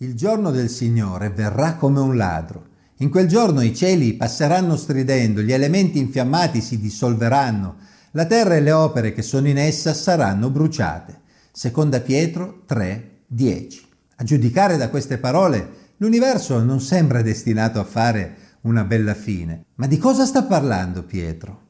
Il giorno del Signore verrà come un ladro. In quel giorno i cieli passeranno stridendo, gli elementi infiammati si dissolveranno, la terra e le opere che sono in essa saranno bruciate. Seconda Pietro 3, 10. A giudicare da queste parole, l'universo non sembra destinato a fare una bella fine. Ma di cosa sta parlando Pietro?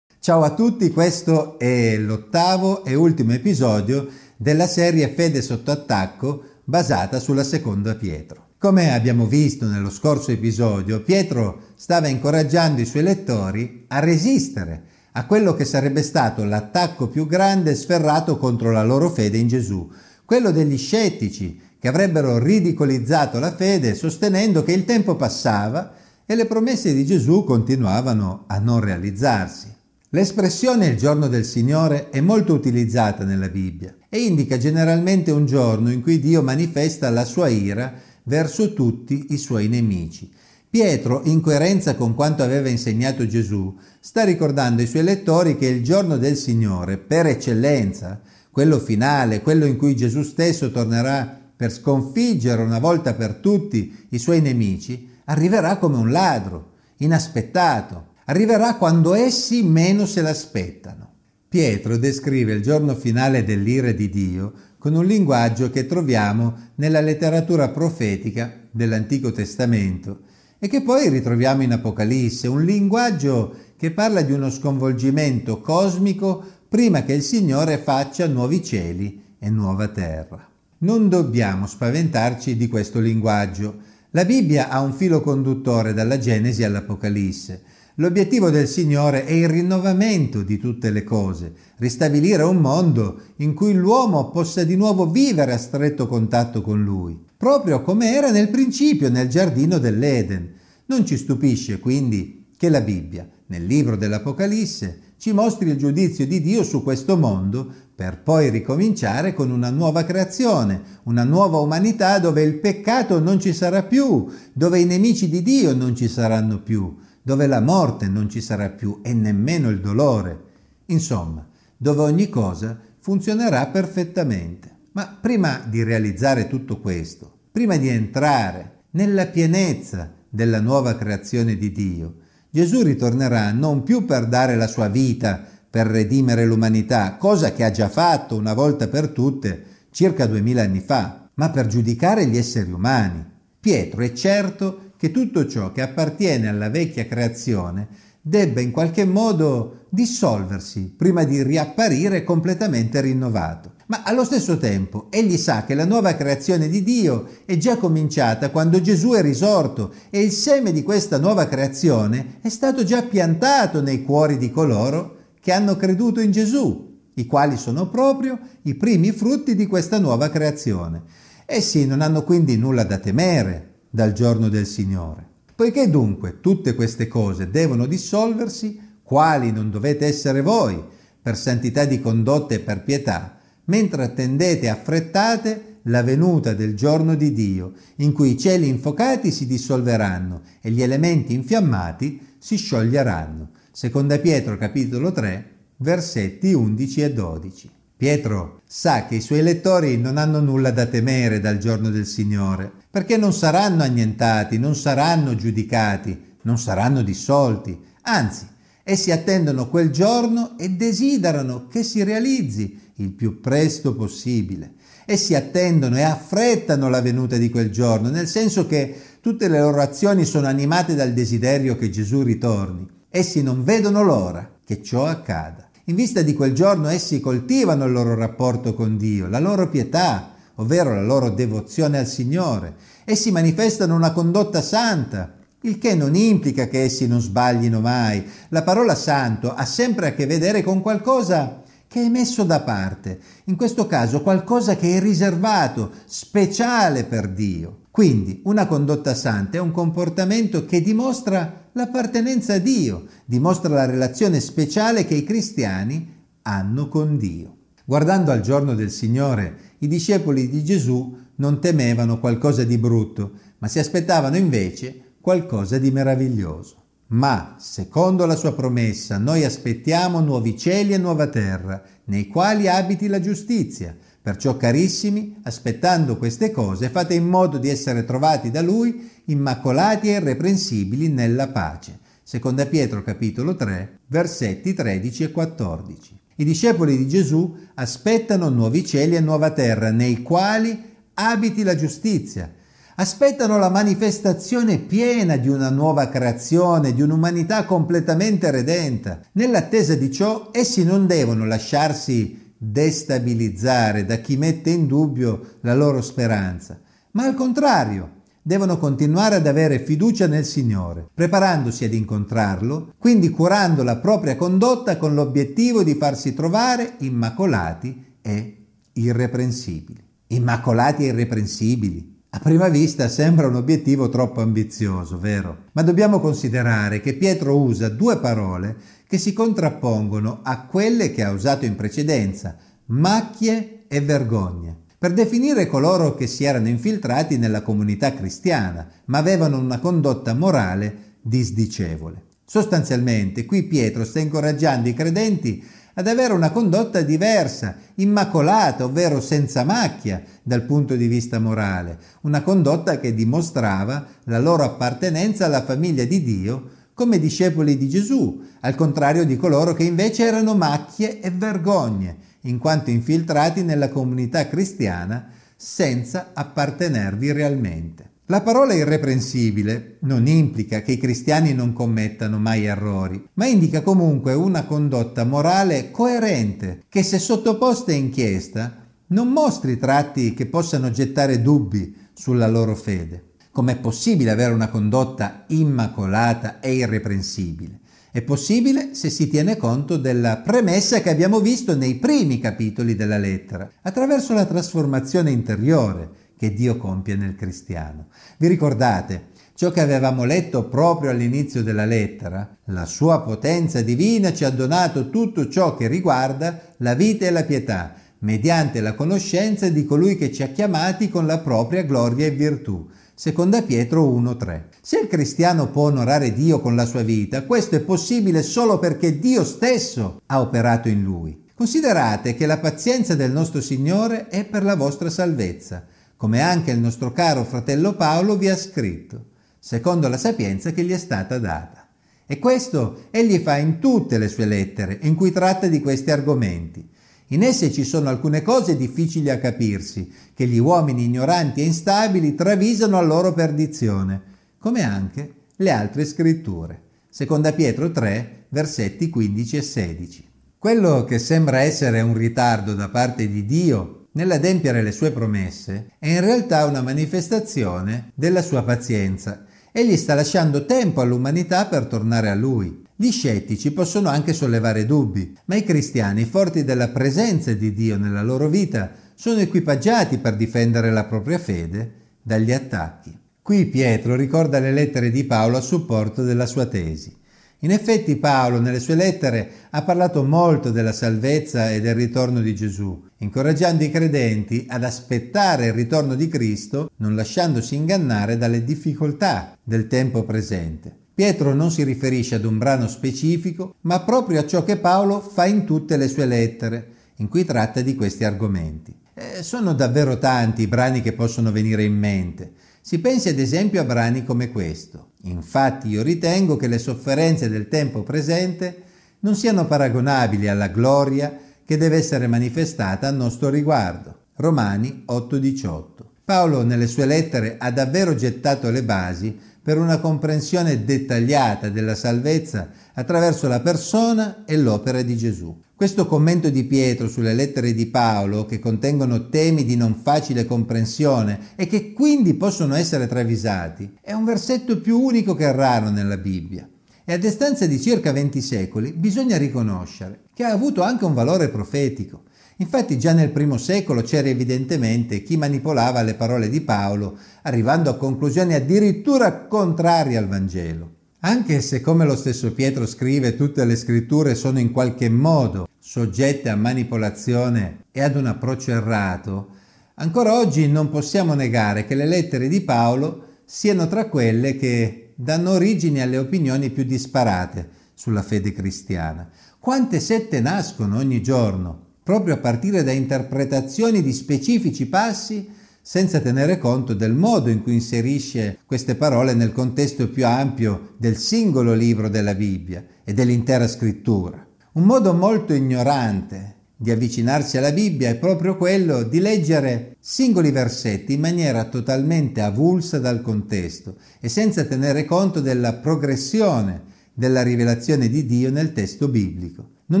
Ciao a tutti, questo è l'ottavo e ultimo episodio della serie Fede sotto attacco basata sulla seconda Pietro. Come abbiamo visto nello scorso episodio, Pietro stava incoraggiando i suoi lettori a resistere a quello che sarebbe stato l'attacco più grande sferrato contro la loro fede in Gesù, quello degli scettici che avrebbero ridicolizzato la fede sostenendo che il tempo passava e le promesse di Gesù continuavano a non realizzarsi. L'espressione il giorno del Signore è molto utilizzata nella Bibbia e indica generalmente un giorno in cui Dio manifesta la sua ira verso tutti i suoi nemici. Pietro, in coerenza con quanto aveva insegnato Gesù, sta ricordando ai suoi lettori che il giorno del Signore, per eccellenza, quello finale, quello in cui Gesù stesso tornerà per sconfiggere una volta per tutti i suoi nemici, arriverà come un ladro, inaspettato, arriverà quando essi meno se l'aspettano. Pietro descrive il giorno finale dell'ira di Dio con un linguaggio che troviamo nella letteratura profetica dell'Antico Testamento e che poi ritroviamo in Apocalisse, un linguaggio che parla di uno sconvolgimento cosmico prima che il Signore faccia nuovi cieli e nuova terra. Non dobbiamo spaventarci di questo linguaggio. La Bibbia ha un filo conduttore dalla Genesi all'Apocalisse L'obiettivo del Signore è il rinnovamento di tutte le cose, ristabilire un mondo in cui l'uomo possa di nuovo vivere a stretto contatto con Lui, proprio come era nel principio nel giardino dell'Eden. Non ci stupisce quindi che la Bibbia, nel libro dell'Apocalisse, ci mostri il giudizio di Dio su questo mondo per poi ricominciare con una nuova creazione, una nuova umanità dove il peccato non ci sarà più, dove i nemici di Dio non ci saranno più, dove la morte non ci sarà più e nemmeno il dolore, insomma, dove ogni cosa funzionerà perfettamente. Ma prima di realizzare tutto questo, prima di entrare nella pienezza della nuova creazione di Dio, Gesù ritornerà non più per dare la sua vita per redimere l'umanità, cosa che ha già fatto una volta per tutte circa duemila anni fa, ma per giudicare gli esseri umani. Pietro è certo che tutto ciò che appartiene alla vecchia creazione debba in qualche modo dissolversi prima di riapparire completamente rinnovato. Ma allo stesso tempo egli sa che la nuova creazione di Dio è già cominciata quando Gesù è risorto e il seme di questa nuova creazione è stato già piantato nei cuori di coloro che hanno creduto in Gesù, i quali sono proprio i primi frutti di questa nuova creazione. Essi non hanno quindi nulla da temere, dal giorno del Signore. Poiché dunque tutte queste cose devono dissolversi, quali non dovete essere voi, per santità di condotta e per pietà, mentre attendete affrettate la venuta del giorno di Dio, in cui i cieli infocati si dissolveranno e gli elementi infiammati si scioglieranno. Seconda Pietro capitolo 3, versetti 11 e 12. Pietro sa che i suoi lettori non hanno nulla da temere dal giorno del Signore, perché non saranno annientati, non saranno giudicati, non saranno dissolti, anzi, essi attendono quel giorno e desiderano che si realizzi il più presto possibile. Essi attendono e affrettano la venuta di quel giorno, nel senso che tutte le loro azioni sono animate dal desiderio che Gesù ritorni. Essi non vedono l'ora che ciò accada. In vista di quel giorno essi coltivano il loro rapporto con Dio, la loro pietà, ovvero la loro devozione al Signore. Essi manifestano una condotta santa, il che non implica che essi non sbaglino mai. La parola santo ha sempre a che vedere con qualcosa che è messo da parte, in questo caso qualcosa che è riservato, speciale per Dio. Quindi una condotta santa è un comportamento che dimostra l'appartenenza a Dio, dimostra la relazione speciale che i cristiani hanno con Dio. Guardando al giorno del Signore, i discepoli di Gesù non temevano qualcosa di brutto, ma si aspettavano invece qualcosa di meraviglioso. Ma, secondo la sua promessa, noi aspettiamo nuovi cieli e nuova terra, nei quali abiti la giustizia. Perciò, carissimi, aspettando queste cose, fate in modo di essere trovati da Lui immacolati e irreprensibili nella pace. Seconda Pietro capitolo 3, versetti 13 e 14. I discepoli di Gesù aspettano nuovi cieli e nuova terra, nei quali abiti la giustizia aspettano la manifestazione piena di una nuova creazione, di un'umanità completamente redenta. Nell'attesa di ciò, essi non devono lasciarsi destabilizzare da chi mette in dubbio la loro speranza, ma al contrario, devono continuare ad avere fiducia nel Signore, preparandosi ad incontrarlo, quindi curando la propria condotta con l'obiettivo di farsi trovare immacolati e irreprensibili. Immacolati e irreprensibili a prima vista sembra un obiettivo troppo ambizioso, vero? Ma dobbiamo considerare che Pietro usa due parole che si contrappongono a quelle che ha usato in precedenza, macchie e vergogne, per definire coloro che si erano infiltrati nella comunità cristiana, ma avevano una condotta morale disdicevole. Sostanzialmente, qui Pietro sta incoraggiando i credenti ad avere una condotta diversa, immacolata, ovvero senza macchia dal punto di vista morale, una condotta che dimostrava la loro appartenenza alla famiglia di Dio come discepoli di Gesù, al contrario di coloro che invece erano macchie e vergogne, in quanto infiltrati nella comunità cristiana senza appartenervi realmente. La parola irreprensibile non implica che i cristiani non commettano mai errori, ma indica comunque una condotta morale coerente che se sottoposta a inchiesta non mostri tratti che possano gettare dubbi sulla loro fede. Com'è possibile avere una condotta immacolata e irreprensibile? È possibile se si tiene conto della premessa che abbiamo visto nei primi capitoli della lettera, attraverso la trasformazione interiore che Dio compie nel cristiano. Vi ricordate ciò che avevamo letto proprio all'inizio della lettera? La sua potenza divina ci ha donato tutto ciò che riguarda la vita e la pietà, mediante la conoscenza di colui che ci ha chiamati con la propria gloria e virtù. Seconda Pietro 1:3. Se il cristiano può onorare Dio con la sua vita, questo è possibile solo perché Dio stesso ha operato in lui. Considerate che la pazienza del nostro Signore è per la vostra salvezza come anche il nostro caro fratello Paolo vi ha scritto, secondo la sapienza che gli è stata data. E questo egli fa in tutte le sue lettere, in cui tratta di questi argomenti. In esse ci sono alcune cose difficili a capirsi, che gli uomini ignoranti e instabili travisano a loro perdizione, come anche le altre scritture. Seconda Pietro 3, versetti 15 e 16. Quello che sembra essere un ritardo da parte di Dio nell'adempiere le sue promesse è in realtà una manifestazione della sua pazienza. Egli sta lasciando tempo all'umanità per tornare a lui. Gli scettici possono anche sollevare dubbi, ma i cristiani, forti della presenza di Dio nella loro vita, sono equipaggiati per difendere la propria fede dagli attacchi. Qui Pietro ricorda le lettere di Paolo a supporto della sua tesi. In effetti Paolo nelle sue lettere ha parlato molto della salvezza e del ritorno di Gesù, incoraggiando i credenti ad aspettare il ritorno di Cristo, non lasciandosi ingannare dalle difficoltà del tempo presente. Pietro non si riferisce ad un brano specifico, ma proprio a ciò che Paolo fa in tutte le sue lettere, in cui tratta di questi argomenti. Eh, sono davvero tanti i brani che possono venire in mente, si pensi ad esempio a brani come questo. Infatti io ritengo che le sofferenze del tempo presente non siano paragonabili alla gloria che deve essere manifestata a nostro riguardo. Romani 8:18. Paolo nelle sue lettere ha davvero gettato le basi per una comprensione dettagliata della salvezza attraverso la persona e l'opera di Gesù. Questo commento di Pietro sulle lettere di Paolo, che contengono temi di non facile comprensione e che quindi possono essere travisati, è un versetto più unico che raro nella Bibbia. E a distanza di circa 20 secoli bisogna riconoscere che ha avuto anche un valore profetico. Infatti già nel primo secolo c'era evidentemente chi manipolava le parole di Paolo, arrivando a conclusioni addirittura contrarie al Vangelo. Anche se, come lo stesso Pietro scrive, tutte le scritture sono in qualche modo soggette a manipolazione e ad un approccio errato, ancora oggi non possiamo negare che le lettere di Paolo siano tra quelle che danno origine alle opinioni più disparate sulla fede cristiana. Quante sette nascono ogni giorno, proprio a partire da interpretazioni di specifici passi senza tenere conto del modo in cui inserisce queste parole nel contesto più ampio del singolo libro della Bibbia e dell'intera scrittura. Un modo molto ignorante di avvicinarsi alla Bibbia è proprio quello di leggere singoli versetti in maniera totalmente avulsa dal contesto e senza tenere conto della progressione della rivelazione di Dio nel testo biblico. Non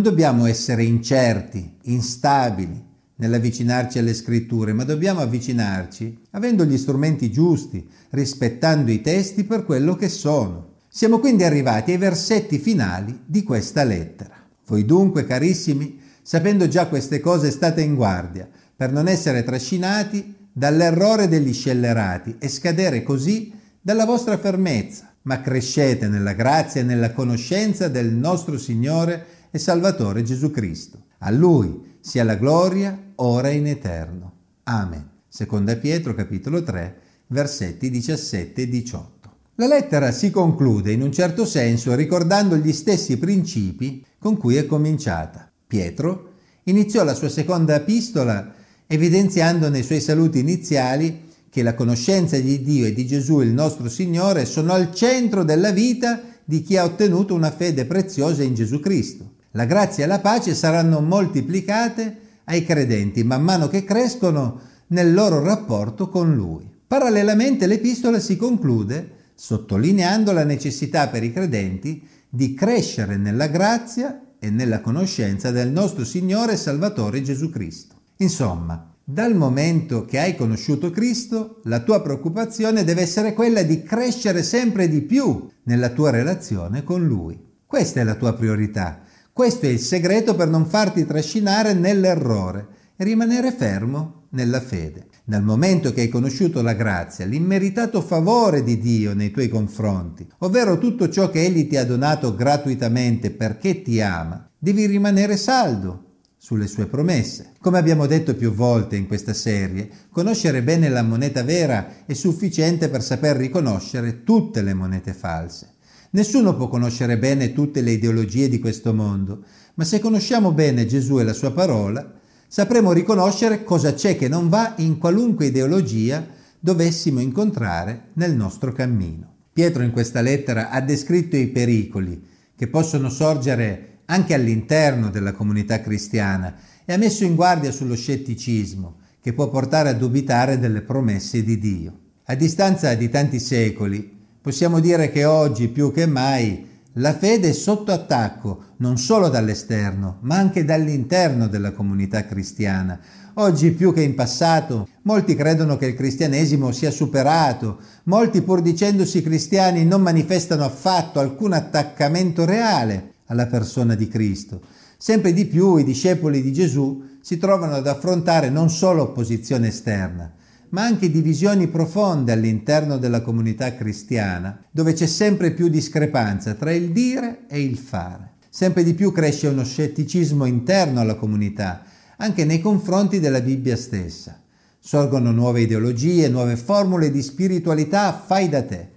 dobbiamo essere incerti, instabili nell'avvicinarci alle scritture, ma dobbiamo avvicinarci avendo gli strumenti giusti, rispettando i testi per quello che sono. Siamo quindi arrivati ai versetti finali di questa lettera. Voi dunque, carissimi, Sapendo già queste cose state in guardia, per non essere trascinati dall'errore degli scellerati e scadere così dalla vostra fermezza, ma crescete nella grazia e nella conoscenza del nostro Signore e Salvatore Gesù Cristo. A Lui sia la gloria ora in eterno. Amen. Seconda Pietro capitolo 3 versetti 17 e 18. La lettera si conclude in un certo senso ricordando gli stessi principi con cui è cominciata. Pietro iniziò la sua seconda epistola evidenziando nei suoi saluti iniziali che la conoscenza di Dio e di Gesù il nostro Signore sono al centro della vita di chi ha ottenuto una fede preziosa in Gesù Cristo. La grazia e la pace saranno moltiplicate ai credenti man mano che crescono nel loro rapporto con Lui. Parallelamente l'epistola si conclude sottolineando la necessità per i credenti di crescere nella grazia e nella conoscenza del nostro Signore e Salvatore Gesù Cristo. Insomma, dal momento che hai conosciuto Cristo, la tua preoccupazione deve essere quella di crescere sempre di più nella tua relazione con Lui. Questa è la tua priorità. Questo è il segreto per non farti trascinare nell'errore e rimanere fermo nella fede. Dal momento che hai conosciuto la grazia, l'immeritato favore di Dio nei tuoi confronti, ovvero tutto ciò che Egli ti ha donato gratuitamente perché ti ama, devi rimanere saldo sulle sue promesse. Come abbiamo detto più volte in questa serie, conoscere bene la moneta vera è sufficiente per saper riconoscere tutte le monete false. Nessuno può conoscere bene tutte le ideologie di questo mondo, ma se conosciamo bene Gesù e la sua parola, sapremo riconoscere cosa c'è che non va in qualunque ideologia dovessimo incontrare nel nostro cammino. Pietro in questa lettera ha descritto i pericoli che possono sorgere anche all'interno della comunità cristiana e ha messo in guardia sullo scetticismo che può portare a dubitare delle promesse di Dio. A distanza di tanti secoli possiamo dire che oggi più che mai la fede è sotto attacco non solo dall'esterno, ma anche dall'interno della comunità cristiana. Oggi più che in passato, molti credono che il cristianesimo sia superato, molti pur dicendosi cristiani non manifestano affatto alcun attaccamento reale alla persona di Cristo. Sempre di più i discepoli di Gesù si trovano ad affrontare non solo opposizione esterna, ma anche divisioni profonde all'interno della comunità cristiana, dove c'è sempre più discrepanza tra il dire e il fare. Sempre di più cresce uno scetticismo interno alla comunità, anche nei confronti della Bibbia stessa. Sorgono nuove ideologie, nuove formule di spiritualità fai da te,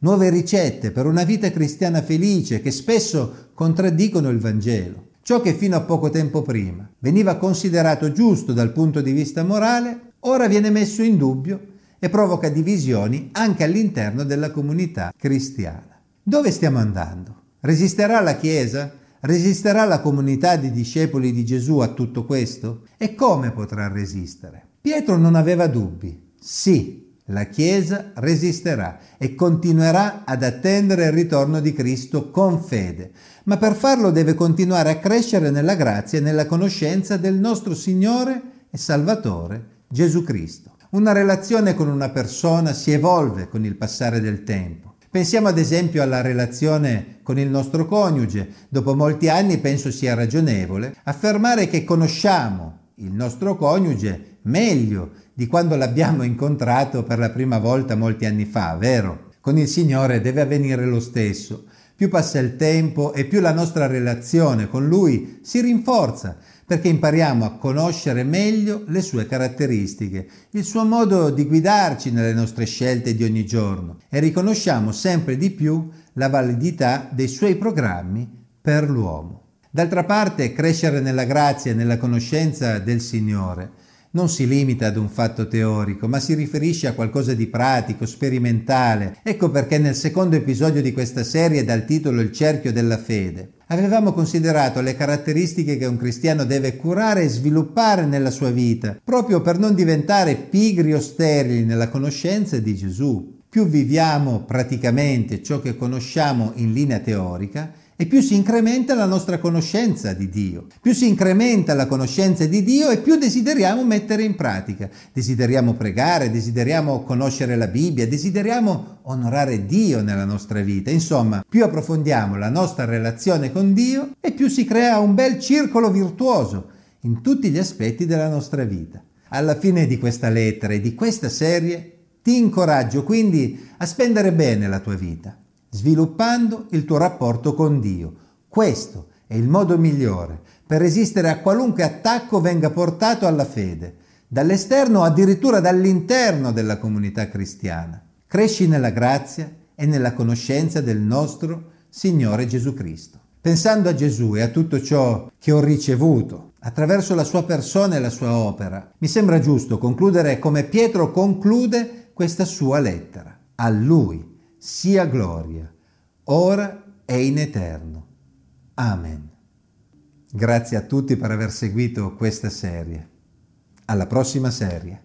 nuove ricette per una vita cristiana felice che spesso contraddicono il Vangelo. Ciò che fino a poco tempo prima veniva considerato giusto dal punto di vista morale, ora viene messo in dubbio e provoca divisioni anche all'interno della comunità cristiana. Dove stiamo andando? Resisterà la Chiesa? Resisterà la comunità di discepoli di Gesù a tutto questo? E come potrà resistere? Pietro non aveva dubbi. Sì, la Chiesa resisterà e continuerà ad attendere il ritorno di Cristo con fede, ma per farlo deve continuare a crescere nella grazia e nella conoscenza del nostro Signore e Salvatore Gesù Cristo. Una relazione con una persona si evolve con il passare del tempo. Pensiamo ad esempio alla relazione con il nostro coniuge. Dopo molti anni penso sia ragionevole affermare che conosciamo il nostro coniuge meglio di quando l'abbiamo incontrato per la prima volta molti anni fa, vero? Con il Signore deve avvenire lo stesso. Più passa il tempo e più la nostra relazione con Lui si rinforza, perché impariamo a conoscere meglio le sue caratteristiche, il suo modo di guidarci nelle nostre scelte di ogni giorno e riconosciamo sempre di più la validità dei suoi programmi per l'uomo. D'altra parte, crescere nella grazia e nella conoscenza del Signore non si limita ad un fatto teorico, ma si riferisce a qualcosa di pratico, sperimentale. Ecco perché nel secondo episodio di questa serie dal titolo Il cerchio della fede avevamo considerato le caratteristiche che un cristiano deve curare e sviluppare nella sua vita, proprio per non diventare pigri o sterili nella conoscenza di Gesù. Più viviamo praticamente ciò che conosciamo in linea teorica, e più si incrementa la nostra conoscenza di Dio. Più si incrementa la conoscenza di Dio e più desideriamo mettere in pratica. Desideriamo pregare, desideriamo conoscere la Bibbia, desideriamo onorare Dio nella nostra vita. Insomma, più approfondiamo la nostra relazione con Dio e più si crea un bel circolo virtuoso in tutti gli aspetti della nostra vita. Alla fine di questa lettera e di questa serie ti incoraggio quindi a spendere bene la tua vita sviluppando il tuo rapporto con Dio. Questo è il modo migliore per resistere a qualunque attacco venga portato alla fede, dall'esterno o addirittura dall'interno della comunità cristiana. Cresci nella grazia e nella conoscenza del nostro Signore Gesù Cristo. Pensando a Gesù e a tutto ciò che ho ricevuto attraverso la sua persona e la sua opera, mi sembra giusto concludere come Pietro conclude questa sua lettera. A Lui sia gloria, ora e in eterno. Amen. Grazie a tutti per aver seguito questa serie. Alla prossima serie.